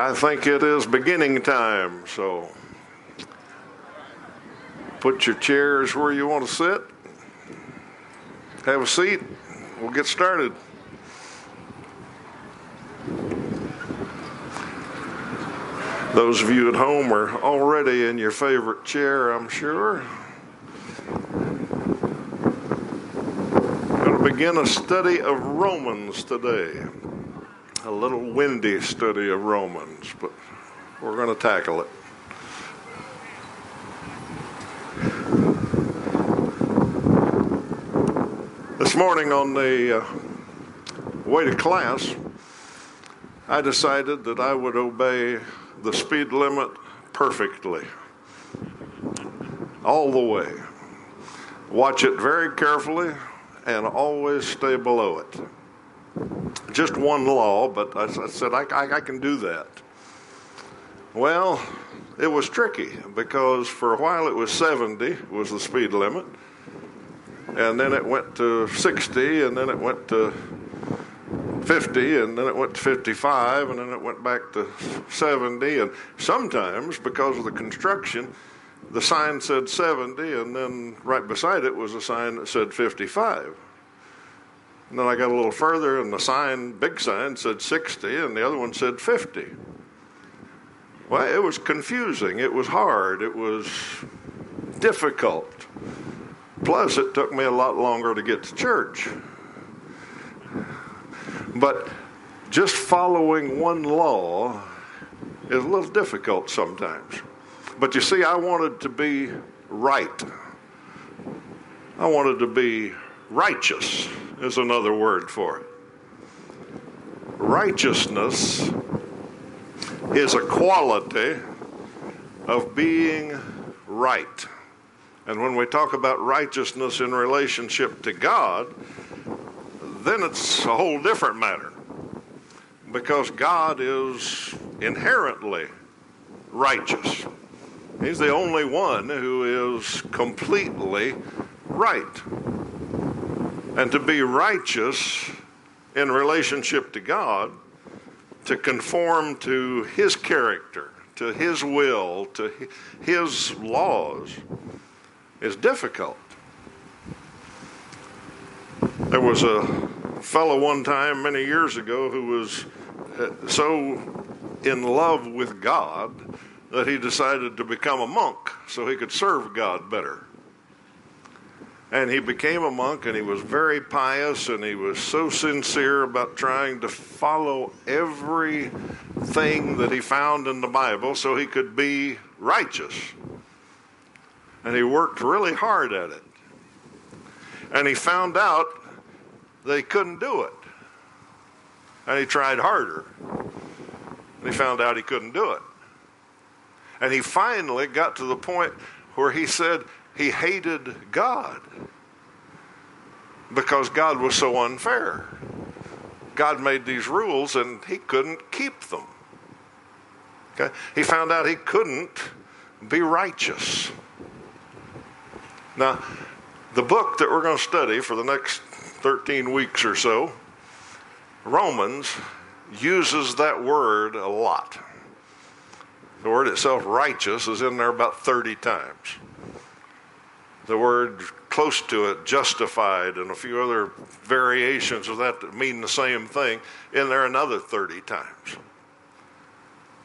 I think it is beginning time, so put your chairs where you want to sit. Have a seat. We'll get started. Those of you at home are already in your favorite chair, I'm sure. We're Going to begin a study of Romans today a little windy study of Romans, but we're going to tackle it. This morning on the uh, way to class, I decided that I would obey the speed limit perfectly, all the way. Watch it very carefully and always stay below it just one law, but I, I said, I, I, I, can do that. Well, it was tricky because for a while it was 70 was the speed limit, and then it went to 60, and then it went to 50, and then it went to 55, and then it went back to 70, and sometimes because of the construction, the sign said 70, and then right beside it was a sign that said 55. And then I got a little further, and the sign, big sign, said 60, and the other one said 50. Well, it was confusing. It was hard. It was difficult. Plus, it took me a lot longer to get to church. But just following one law is a little difficult sometimes. But you see, I wanted to be right. I wanted to be righteous is another word for it. Righteousness is a quality of being right. And when we talk about righteousness in relationship to God, then it's a whole different matter. Because God is inherently righteous. He's the only one who is completely right. And to be righteous in relationship to God, to conform to His character, to His will, to His laws, is difficult. There was a fellow one time many years ago who was uh, so in love with God that he decided to become a monk so he could serve God better. And he became a monk and he was very pious and he was so sincere about trying to follow everything that he found in the Bible so he could be righteous. And he worked really hard at it. And he found out he couldn't do it. And he tried harder. And he found out he couldn't do it. And he finally got to the point where he said, he hated God because God was so unfair. God made these rules and he couldn't keep them. Okay? He found out he couldn't be righteous. Now, the book that we're going to study for the next 13 weeks or so, Romans, uses that word a lot. The word itself, righteous, is in there about 30 times the word close to it, justified, and a few other variations of that that mean the same thing in there another 30 times.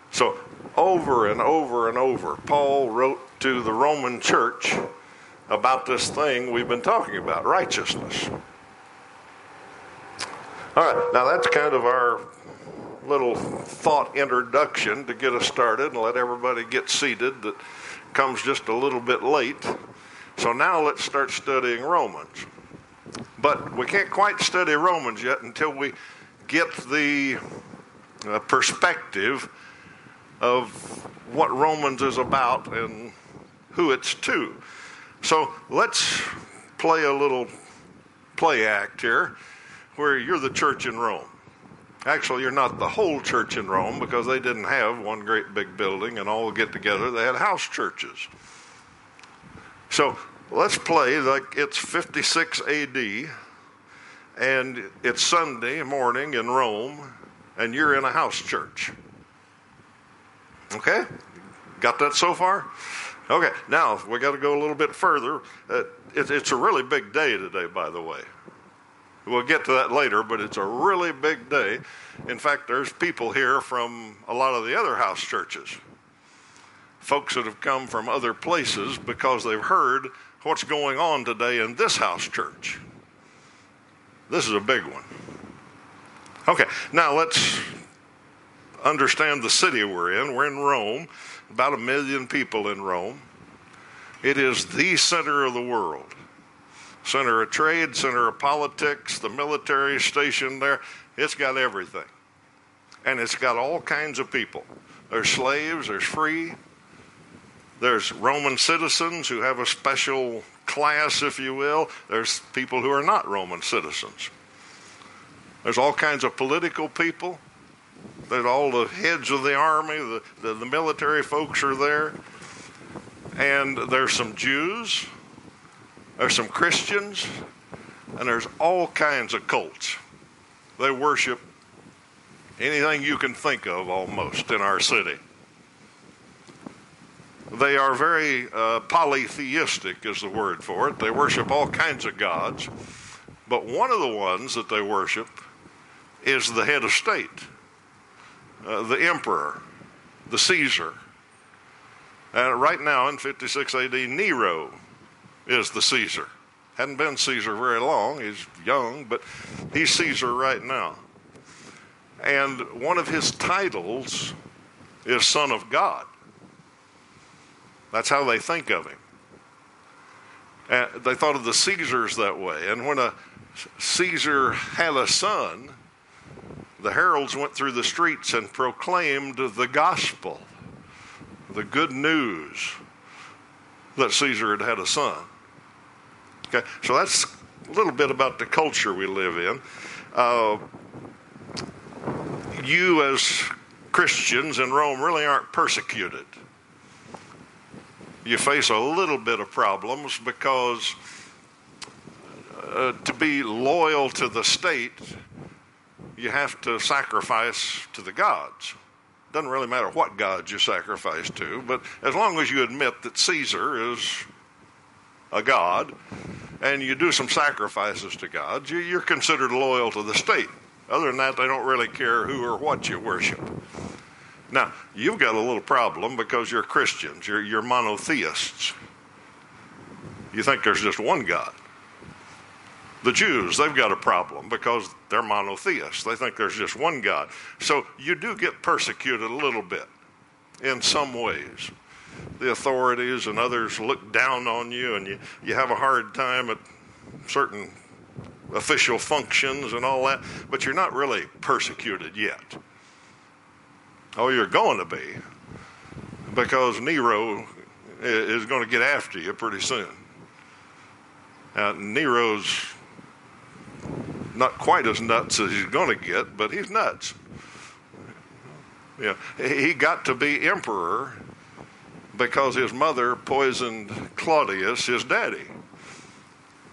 So, over and over and over, Paul wrote to the Roman church about this thing we've been talking about righteousness. All right, now that's kind of our little thought introduction to get us started and let everybody get seated that comes just a little bit late. So now let's start studying Romans. But we can't quite study Romans yet until we get the uh, perspective of what Romans is about and who it's to. So let's play a little play act here where you're the church in Rome. Actually, you're not the whole church in Rome because they didn't have one great big building and all get together. They had house churches. So let's play like it's 56 AD and it's Sunday morning in Rome and you're in a house church. Okay? Got that so far? Okay, now we got to go a little bit further. Uh, it, it's a really big day today, by the way. We'll get to that later, but it's a really big day. In fact, there's people here from a lot of the other house churches. Folks that have come from other places because they've heard what's going on today in this house church. This is a big one. Okay, now let's understand the city we're in. We're in Rome, about a million people in Rome. It is the center of the world center of trade, center of politics, the military station there. It's got everything. And it's got all kinds of people. There's slaves, there's free, there's Roman citizens who have a special class, if you will. There's people who are not Roman citizens. There's all kinds of political people. There's all the heads of the army, the, the, the military folks are there. And there's some Jews, there's some Christians, and there's all kinds of cults. They worship anything you can think of almost in our city. They are very uh, polytheistic, is the word for it. They worship all kinds of gods. But one of the ones that they worship is the head of state, uh, the emperor, the Caesar. And right now in 56 AD, Nero is the Caesar. Hadn't been Caesar very long. He's young, but he's Caesar right now. And one of his titles is Son of God. That's how they think of him. They thought of the Caesars that way. And when a Caesar had a son, the heralds went through the streets and proclaimed the gospel, the good news that Caesar had had a son. Okay, so that's a little bit about the culture we live in. Uh, you, as Christians in Rome, really aren't persecuted. You face a little bit of problems because uh, to be loyal to the state, you have to sacrifice to the gods. Doesn't really matter what gods you sacrifice to, but as long as you admit that Caesar is a god, and you do some sacrifices to God, you're considered loyal to the state. Other than that, they don't really care who or what you worship. Now, you've got a little problem because you're Christians, you're, you're monotheists. You think there's just one God. The Jews, they've got a problem because they're monotheists. They think there's just one God. So you do get persecuted a little bit in some ways the authorities and others look down on you and you, you have a hard time at certain official functions and all that, but you're not really persecuted yet. Oh, you're going to be because Nero is going to get after you pretty soon. Now, Nero's not quite as nuts as he's going to get, but he's nuts. Yeah, he got to be emperor because his mother poisoned Claudius, his daddy,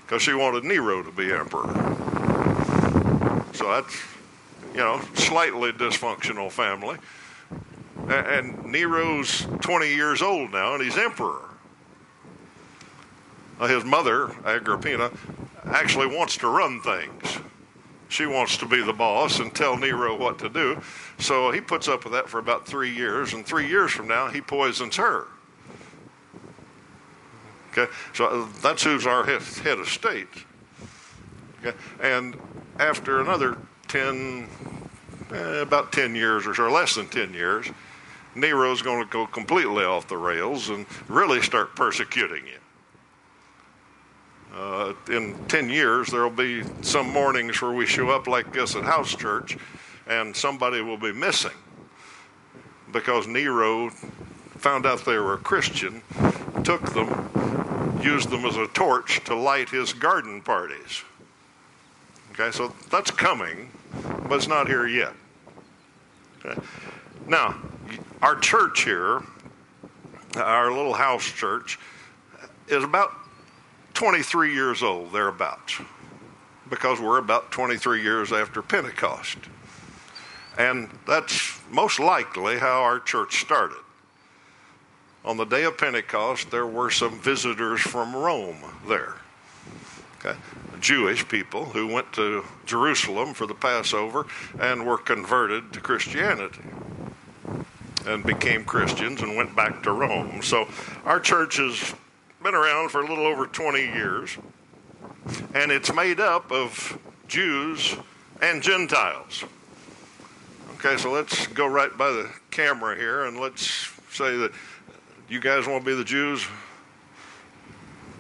because she wanted Nero to be emperor. So that's, you know, slightly dysfunctional family. And Nero's 20 years old now, and he's emperor. His mother, Agrippina, actually wants to run things. She wants to be the boss and tell Nero what to do. So he puts up with that for about three years, and three years from now, he poisons her. Okay, so uh, that's who's our head of state. Okay, and after another 10, eh, about 10 years or so, or less than 10 years, Nero's going to go completely off the rails and really start persecuting you. Uh, in 10 years, there will be some mornings where we show up like this at house church and somebody will be missing because Nero found out they were a Christian, took them, used them as a torch to light his garden parties. Okay, so that's coming, but it's not here yet. Okay. Now, our church here, our little house church, is about 23 years old, thereabouts, because we're about 23 years after Pentecost. And that's most likely how our church started. on the day of Pentecost, there were some visitors from Rome there. Okay. Jewish people who went to Jerusalem for the Passover and were converted to Christianity and became Christians and went back to Rome. So our church has been around for a little over 20 years, and it's made up of Jews and Gentiles. Okay, so let's go right by the camera here and let's say that you guys want to be the Jews?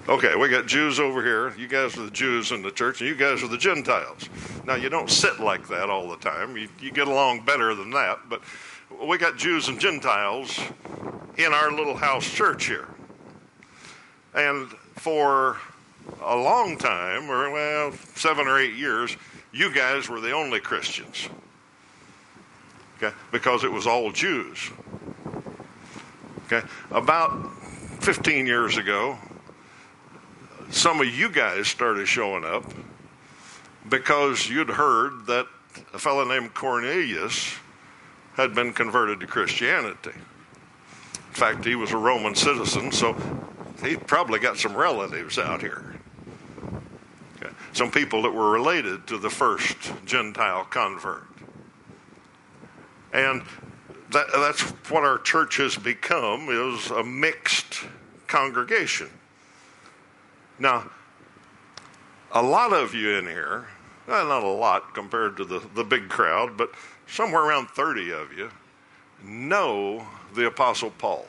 Okay, we got Jews over here. You guys are the Jews in the church, and you guys are the Gentiles. Now, you don't sit like that all the time. You, you get along better than that, but we got Jews and Gentiles in our little house church here. And for a long time, or well, seven or eight years, you guys were the only Christians. Okay? Because it was all Jews. Okay? About 15 years ago, some of you guys started showing up because you'd heard that a fellow named Cornelius had been converted to Christianity. In fact, he was a Roman citizen, so he probably got some relatives out here. Okay. Some people that were related to the first Gentile convert. And that, that's what our church has become is a mixed congregation. Now, a lot of you in here, well, not a lot compared to the, the big crowd, but somewhere around 30 of you know the Apostle Paul.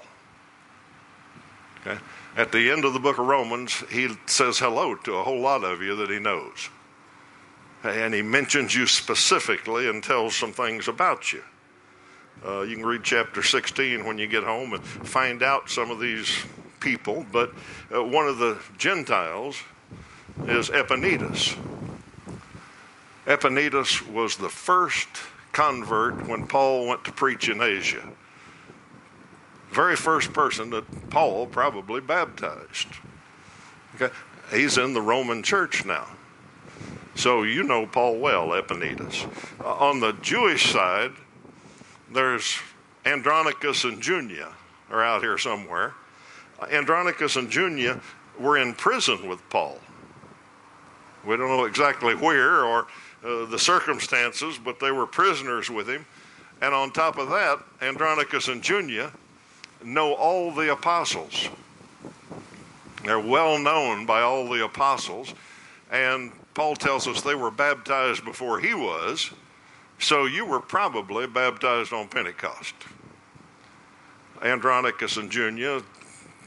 Okay? At the end of the book of Romans, he says hello to a whole lot of you that he knows. And he mentions you specifically and tells some things about you. Uh, you can read chapter 16 when you get home and find out some of these people, but uh, one of the Gentiles is Epaenetus. Epaenetus was the first convert when Paul went to preach in Asia. Very first person that Paul probably baptized. Okay, he's in the Roman church now. So you know Paul well, Epaenetus. Uh, on the Jewish side, there's Andronicus and Junia are out here somewhere. Andronicus and Junia were in prison with Paul. We don't know exactly where or uh, the circumstances, but they were prisoners with him. And on top of that, Andronicus and Junia know all the apostles. They're well known by all the apostles. And Paul tells us they were baptized before he was. So you were probably baptized on Pentecost. Andronicus and Junia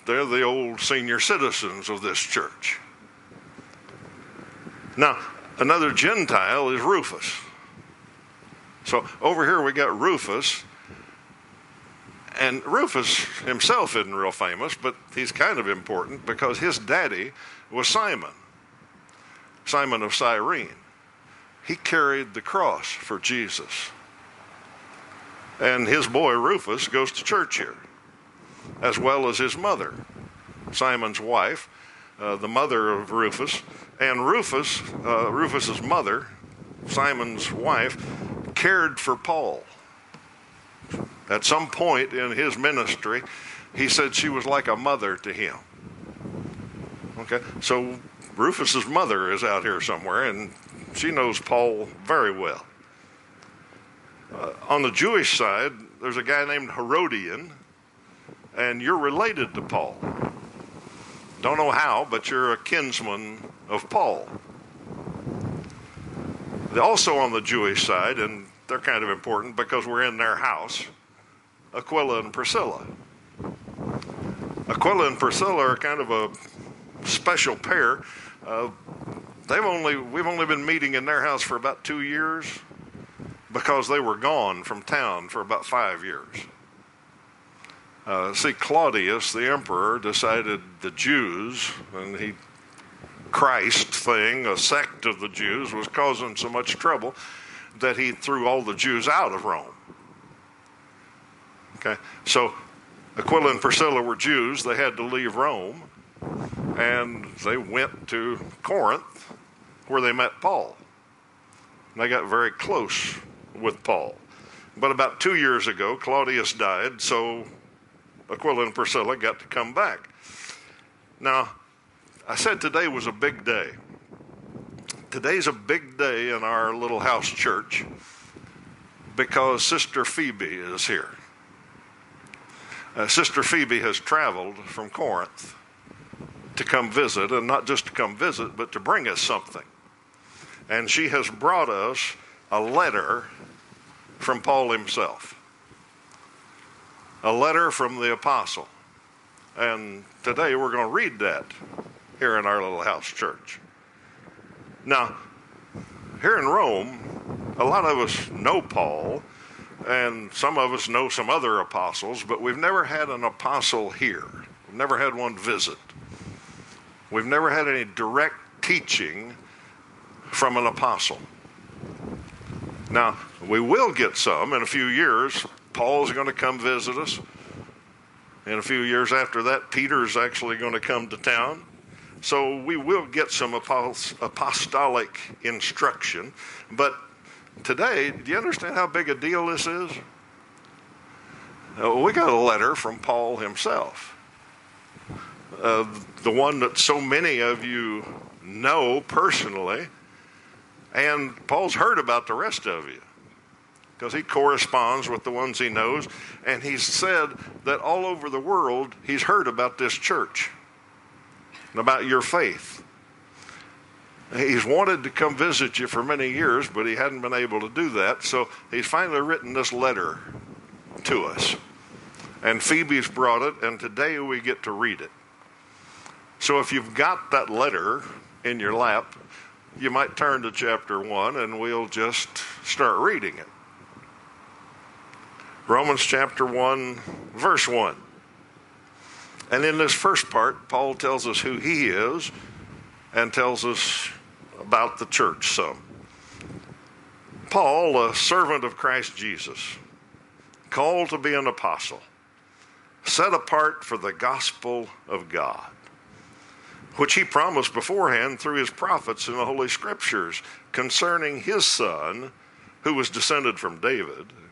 they're the old senior citizens of this church. Now, another Gentile is Rufus. So over here we got Rufus. And Rufus himself isn't real famous, but he's kind of important because his daddy was Simon, Simon of Cyrene. He carried the cross for Jesus. And his boy Rufus goes to church here as well as his mother, Simon's wife, uh, the mother of Rufus, and Rufus, uh, Rufus's mother, Simon's wife, cared for Paul. At some point in his ministry, he said she was like a mother to him. Okay, so Rufus's mother is out here somewhere, and she knows Paul very well. Uh, on the Jewish side, there's a guy named Herodion and you're related to Paul. Don't know how, but you're a kinsman of Paul. They're also on the Jewish side, and they're kind of important because we're in their house, Aquila and Priscilla. Aquila and Priscilla are kind of a special pair. Uh, they've only we've only been meeting in their house for about two years because they were gone from town for about five years. Uh, see, Claudius, the emperor, decided the Jews, and he Christ thing, a sect of the Jews, was causing so much trouble that he threw all the Jews out of Rome. Okay, so Aquila and Priscilla were Jews. They had to leave Rome, and they went to Corinth, where they met Paul. And they got very close with Paul. But about two years ago, Claudius died, so Aquila and Priscilla got to come back. Now, I said today was a big day. Today's a big day in our little house church because Sister Phoebe is here. Uh, Sister Phoebe has traveled from Corinth to come visit, and not just to come visit, but to bring us something. And she has brought us a letter from Paul himself, a letter from the apostle. And today we're going to read that here in our little house church. Now, here in Rome, a lot of us know Paul, and some of us know some other apostles, but we've never had an apostle here. We've never had one visit. We've never had any direct teaching from an apostle. Now, we will get some in a few years. Paul's going to come visit us. In a few years after that, Peter's actually going to come to town. So we will get some apostolic instruction. But today, do you understand how big a deal this is? We got a letter from Paul himself. Uh, the one that so many of you know personally. And Paul's heard about the rest of you because he corresponds with the ones he knows. And he's said that all over the world, he's heard about this church and about your faith. He's wanted to come visit you for many years, but he hadn't been able to do that. So he's finally written this letter to us. And Phoebe's brought it, and today we get to read it. So if you've got that letter in your lap, you might turn to chapter 1 and we'll just start reading it. Romans chapter 1, verse 1. And in this first part, Paul tells us who he is and tells us about the church some. Paul, a servant of Christ Jesus, called to be an apostle, set apart for the gospel of God which he promised beforehand through his prophets in the Holy Scriptures concerning his son, who was descended from David,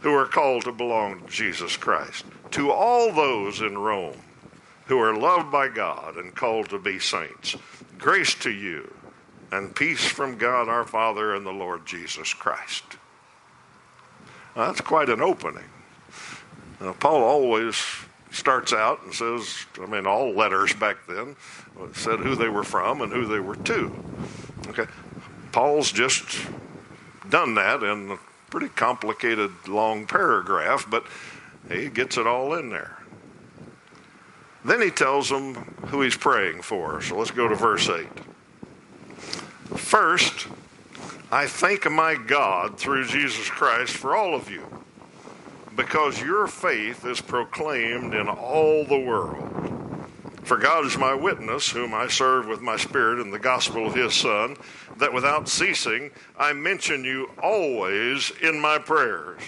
who are called to belong to Jesus Christ. To all those in Rome who are loved by God and called to be saints, grace to you and peace from God our Father and the Lord Jesus Christ. Now, that's quite an opening. Now, Paul always starts out and says, I mean, all letters back then said who they were from and who they were to. Okay, Paul's just done that in pretty complicated long paragraph, but he gets it all in there. Then he tells them who he's praying for. So let's go to verse 8. First, I thank my God through Jesus Christ for all of you, because your faith is proclaimed in all the world. For God is my witness, whom I serve with my spirit in the gospel of his Son, that without ceasing I mention you always in my prayers,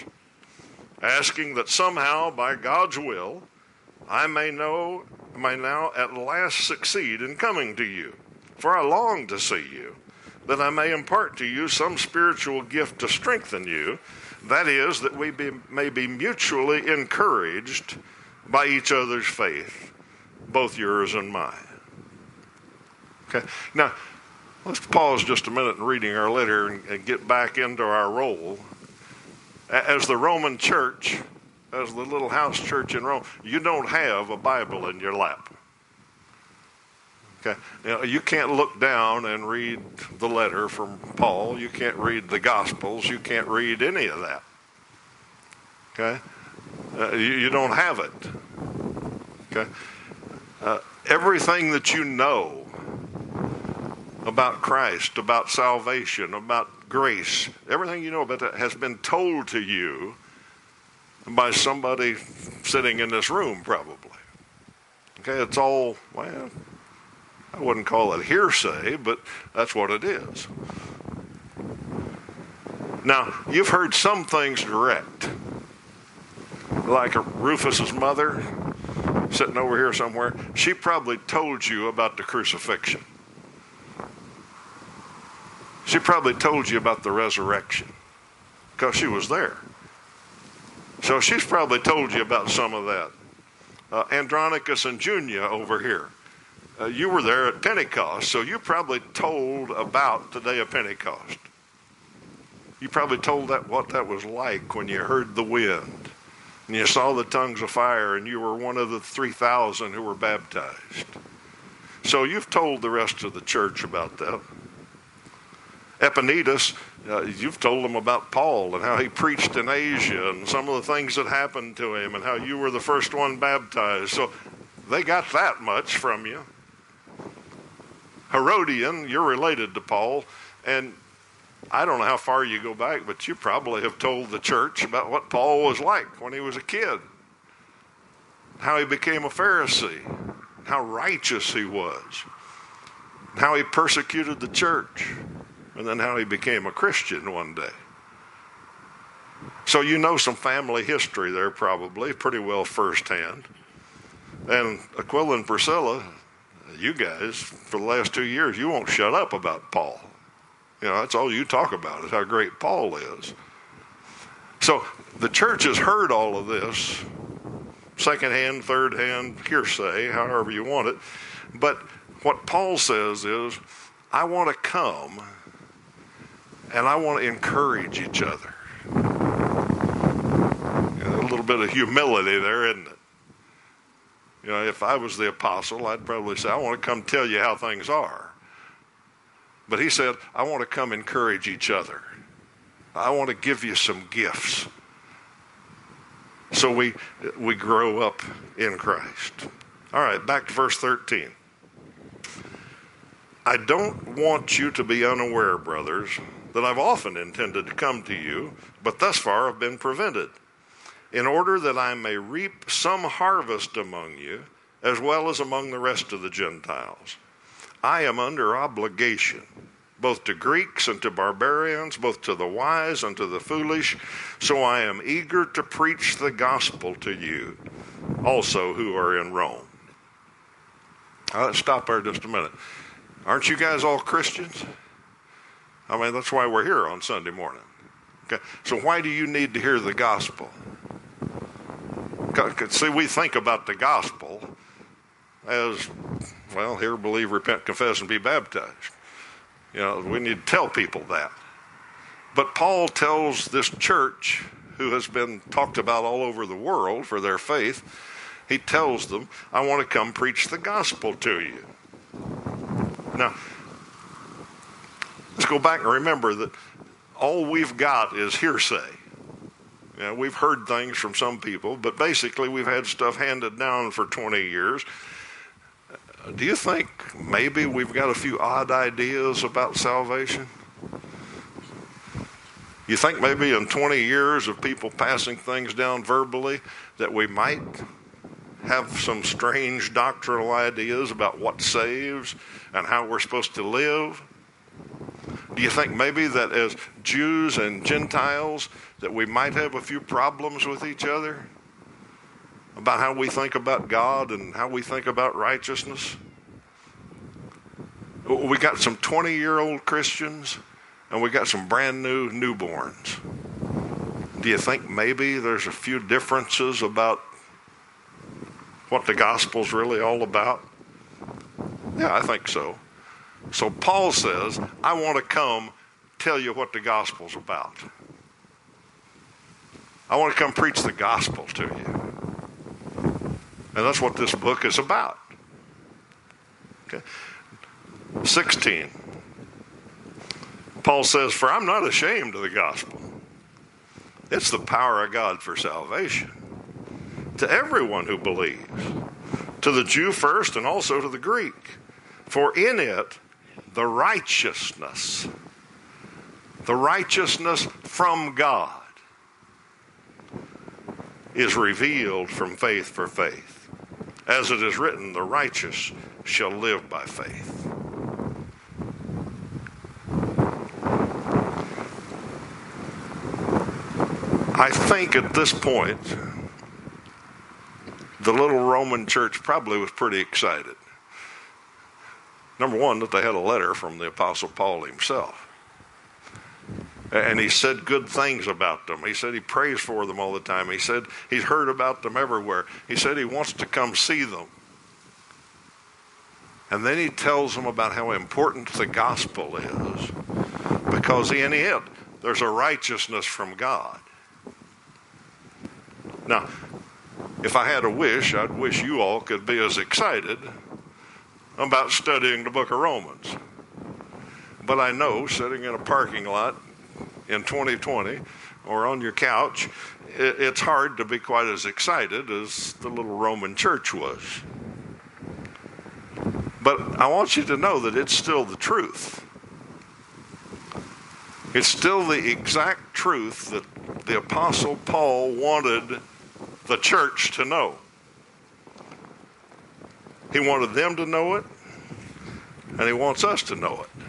asking that somehow, by God's will, I may know, may now at last succeed in coming to you. For I long to see you, that I may impart to you some spiritual gift to strengthen you, that is, that we be, may be mutually encouraged by each other's faith both yours and mine. Okay. Now, let's pause just a minute in reading our letter and, and get back into our role. As the Roman church, as the little house church in Rome, you don't have a Bible in your lap. Okay. You, know, you can't look down and read the letter from Paul. You can't read the Gospels. You can't read any of that. Okay. Uh, you, you don't have it. Okay. Uh, everything that you know about Christ, about salvation, about grace, everything you know about that has been told to you by somebody sitting in this room, probably. Okay, it's all, well, I wouldn't call it hearsay, but that's what it is. Now, you've heard some things direct, like Rufus's mother sitting over here somewhere. She probably told you about the crucifixion. She probably told you about the resurrection because she was there. So she's probably told you about some of that. Uh, Andronicus and Junia over here. Uh, you were there at Pentecost, so you probably told about the day of Pentecost. You probably told that what that was like when you heard the wind and you saw the tongues of fire and you were one of the 3,000 who were baptized. So you've told the rest of the church about that. Epaenetus, uh, you've told them about Paul and how he preached in Asia and some of the things that happened to him and how you were the first one baptized. So they got that much from you. Herodion, you're related to Paul, and I don't know how far you go back, but you probably have told the church about what Paul was like when he was a kid, how he became a Pharisee, how righteous he was, how he persecuted the church and then how he became a Christian one day. So you know some family history there, probably, pretty well firsthand. And Aquila and Priscilla, you guys, for the last two years, you won't shut up about Paul. You know, that's all you talk about is how great Paul is. So the church has heard all of this, secondhand, third hand, hearsay, however you want it. But what Paul says is, I want to come and I want to encourage each other. a little bit of humility there, isn't it? You know, if I was the apostle, I'd probably say, I want to come tell you how things are. But he said, I want to come encourage each other. I want to give you some gifts. So we we grow up in Christ. All right, back to verse 13. I don't want you to be unaware, brothers, that I've often intended to come to you, but thus far have been prevented, in order that I may reap some harvest among you, as well as among the rest of the Gentiles. I am under obligation, both to Greeks and to barbarians, both to the wise and to the foolish, so I am eager to preach the gospel to you, also who are in Rome. Now, let's stop there just a minute. Aren't you guys all Christians? I mean, that's why we're here on Sunday morning. Okay, so why do you need to hear the gospel? See, we think about the gospel as, well, hear, believe, repent, confess, and be baptized. You know, we need to tell people that. But Paul tells this church, who has been talked about all over the world for their faith, he tells them, I want to come preach the gospel to you. Now, Let's go back and remember that all we've got is hearsay. You we've heard things from some people, but basically we've had stuff handed down for 20 years. Do you think maybe we've got a few odd ideas about salvation? You think maybe in 20 years of people passing things down verbally that we might have some strange doctrinal ideas about what saves and how we're supposed to live? Do you think maybe that as Jews and Gentiles that we might have a few problems with each other about how we think about God and how we think about righteousness? We got some 20 year old Christians and we got some brand new newborns. Do you think maybe there's a few differences about what the gospel's really all about? Yeah, I think so. So Paul says, I want to come tell you what the gospel's about. I want to come preach the gospel to you. And that's what this book is about. Okay. 16. Paul says, For I'm not ashamed of the gospel. It's the power of God for salvation to everyone who believes, to the Jew first and also to the Greek. For in it the righteousness, the righteousness from God is revealed from faith for faith. As it is written, the righteous shall live by faith. I think at this point, the little Roman church probably was pretty excited. Number one, that they had a letter from the Apostle Paul himself. And he said good things about them. He said he prays for them all the time. He said he's heard about them everywhere. He said he wants to come see them. And then he tells them about how important the gospel is. Because in it, there's a righteousness from God. Now, if I had a wish, I'd wish you all could be as excited about studying the book of Romans. But I know sitting in a parking lot in 2020 or on your couch, it's hard to be quite as excited as the little Roman church was. But I want you to know that it's still the truth. It's still the exact truth that the Apostle Paul wanted the church to know. He wanted them to know it, and he wants us to know it.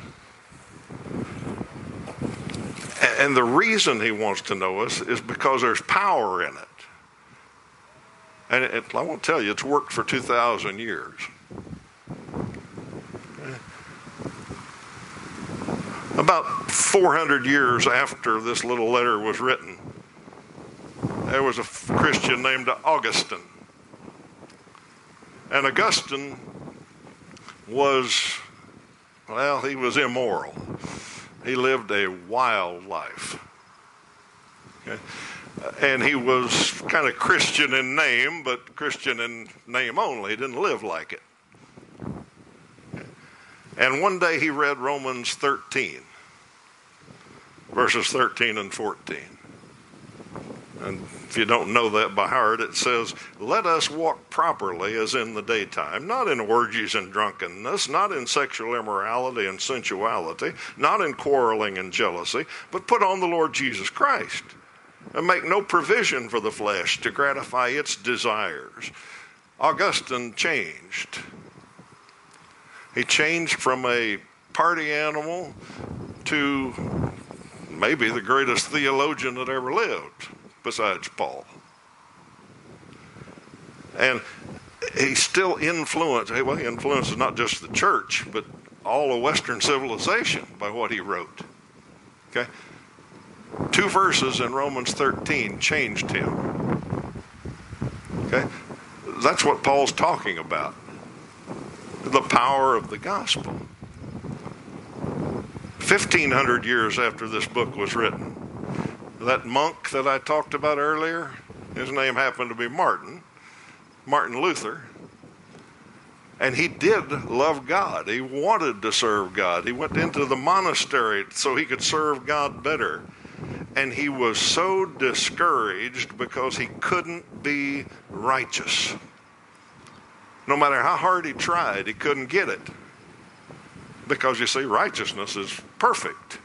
And the reason he wants to know us is because there's power in it. And it, I won't tell you, it's worked for 2,000 years. About 400 years after this little letter was written, there was a Christian named Augustine. And Augustine was, well, he was immoral he lived a wild life. Okay? Uh, and he was kind of Christian in name, but Christian in name only. He didn't live like it. And one day he read Romans 13, verses 13 and 14. And if you don't know that by heart, it says, Let us walk properly as in the daytime, not in orgies and drunkenness, not in sexual immorality and sensuality, not in quarreling and jealousy, but put on the Lord Jesus Christ and make no provision for the flesh to gratify its desires. Augustine changed. He changed from a party animal to maybe the greatest theologian that ever lived besides Paul. And he still influenced, well, he influences not just the church, but all of Western civilization by what he wrote. Okay? Two verses in Romans 13 changed him. Okay? That's what Paul's talking about the power of the gospel. 1500 years after this book was written, that monk that I talked about earlier, his name happened to be Martin, Martin Luther. And he did love God. He wanted to serve God. He went into the monastery so he could serve God better. And he was so discouraged because he couldn't be righteous. No matter how hard he tried, he couldn't get it. Because you see, righteousness is perfect.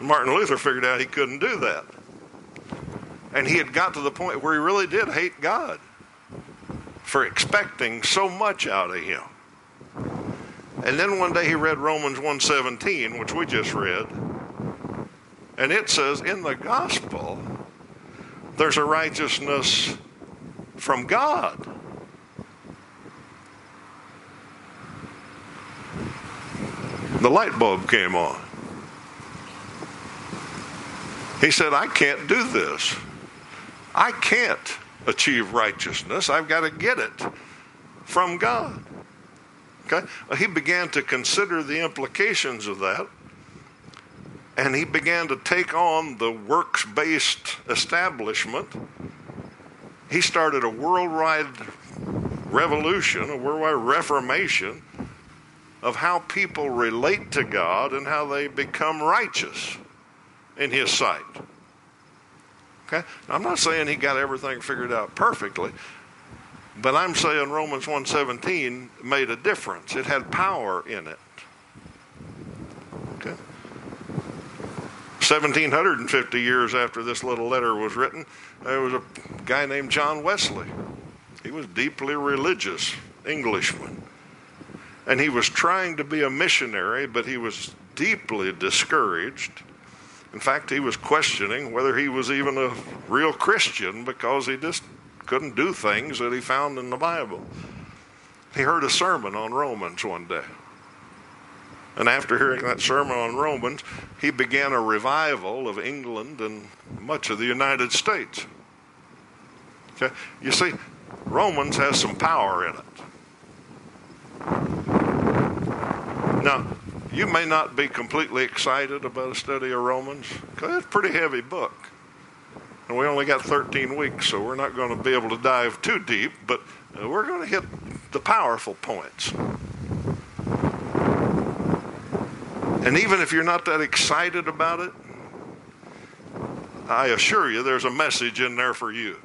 Martin Luther figured out he couldn't do that. And he had got to the point where he really did hate God for expecting so much out of him. And then one day he read Romans 1:17, which we just read. And it says in the gospel there's a righteousness from God. The light bulb came on. He said, I can't do this. I can't achieve righteousness. I've got to get it from God. Okay? He began to consider the implications of that. And he began to take on the works based establishment. He started a worldwide revolution, a worldwide reformation of how people relate to God and how they become righteous in his sight. Okay? I'm not saying he got everything figured out perfectly, but I'm saying Romans 1:17 made a difference. It had power in it. Okay? 1750 years after this little letter was written, there was a guy named John Wesley. He was deeply religious Englishman. And he was trying to be a missionary, but he was deeply discouraged. In fact, he was questioning whether he was even a real Christian because he just couldn't do things that he found in the Bible. He heard a sermon on Romans one day. And after hearing that sermon on Romans, he began a revival of England and much of the United States. Okay? You see, Romans has some power in it. Now, you may not be completely excited about a study of Romans because it's a pretty heavy book. And we only got 13 weeks, so we're not going to be able to dive too deep, but uh, we're going to hit the powerful points. And even if you're not that excited about it, I assure you there's a message in there for you.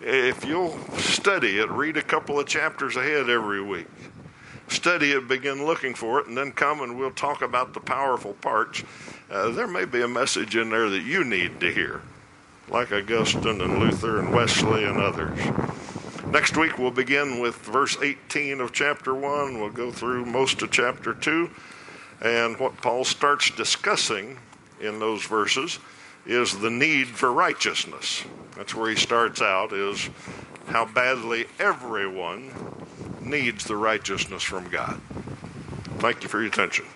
If you'll study it, read a couple of chapters ahead every week, study it, begin looking for it, and then come and we'll talk about the powerful parts. Uh, there may be a message in there that you need to hear, like Augustine and Luther and Wesley and others. Next week, we'll begin with verse 18 of chapter 1. We'll go through most of chapter 2. And what Paul starts discussing in those verses is the need for righteousness. That's where he starts out, is how badly everyone needs the righteousness from God. Thank you for your attention.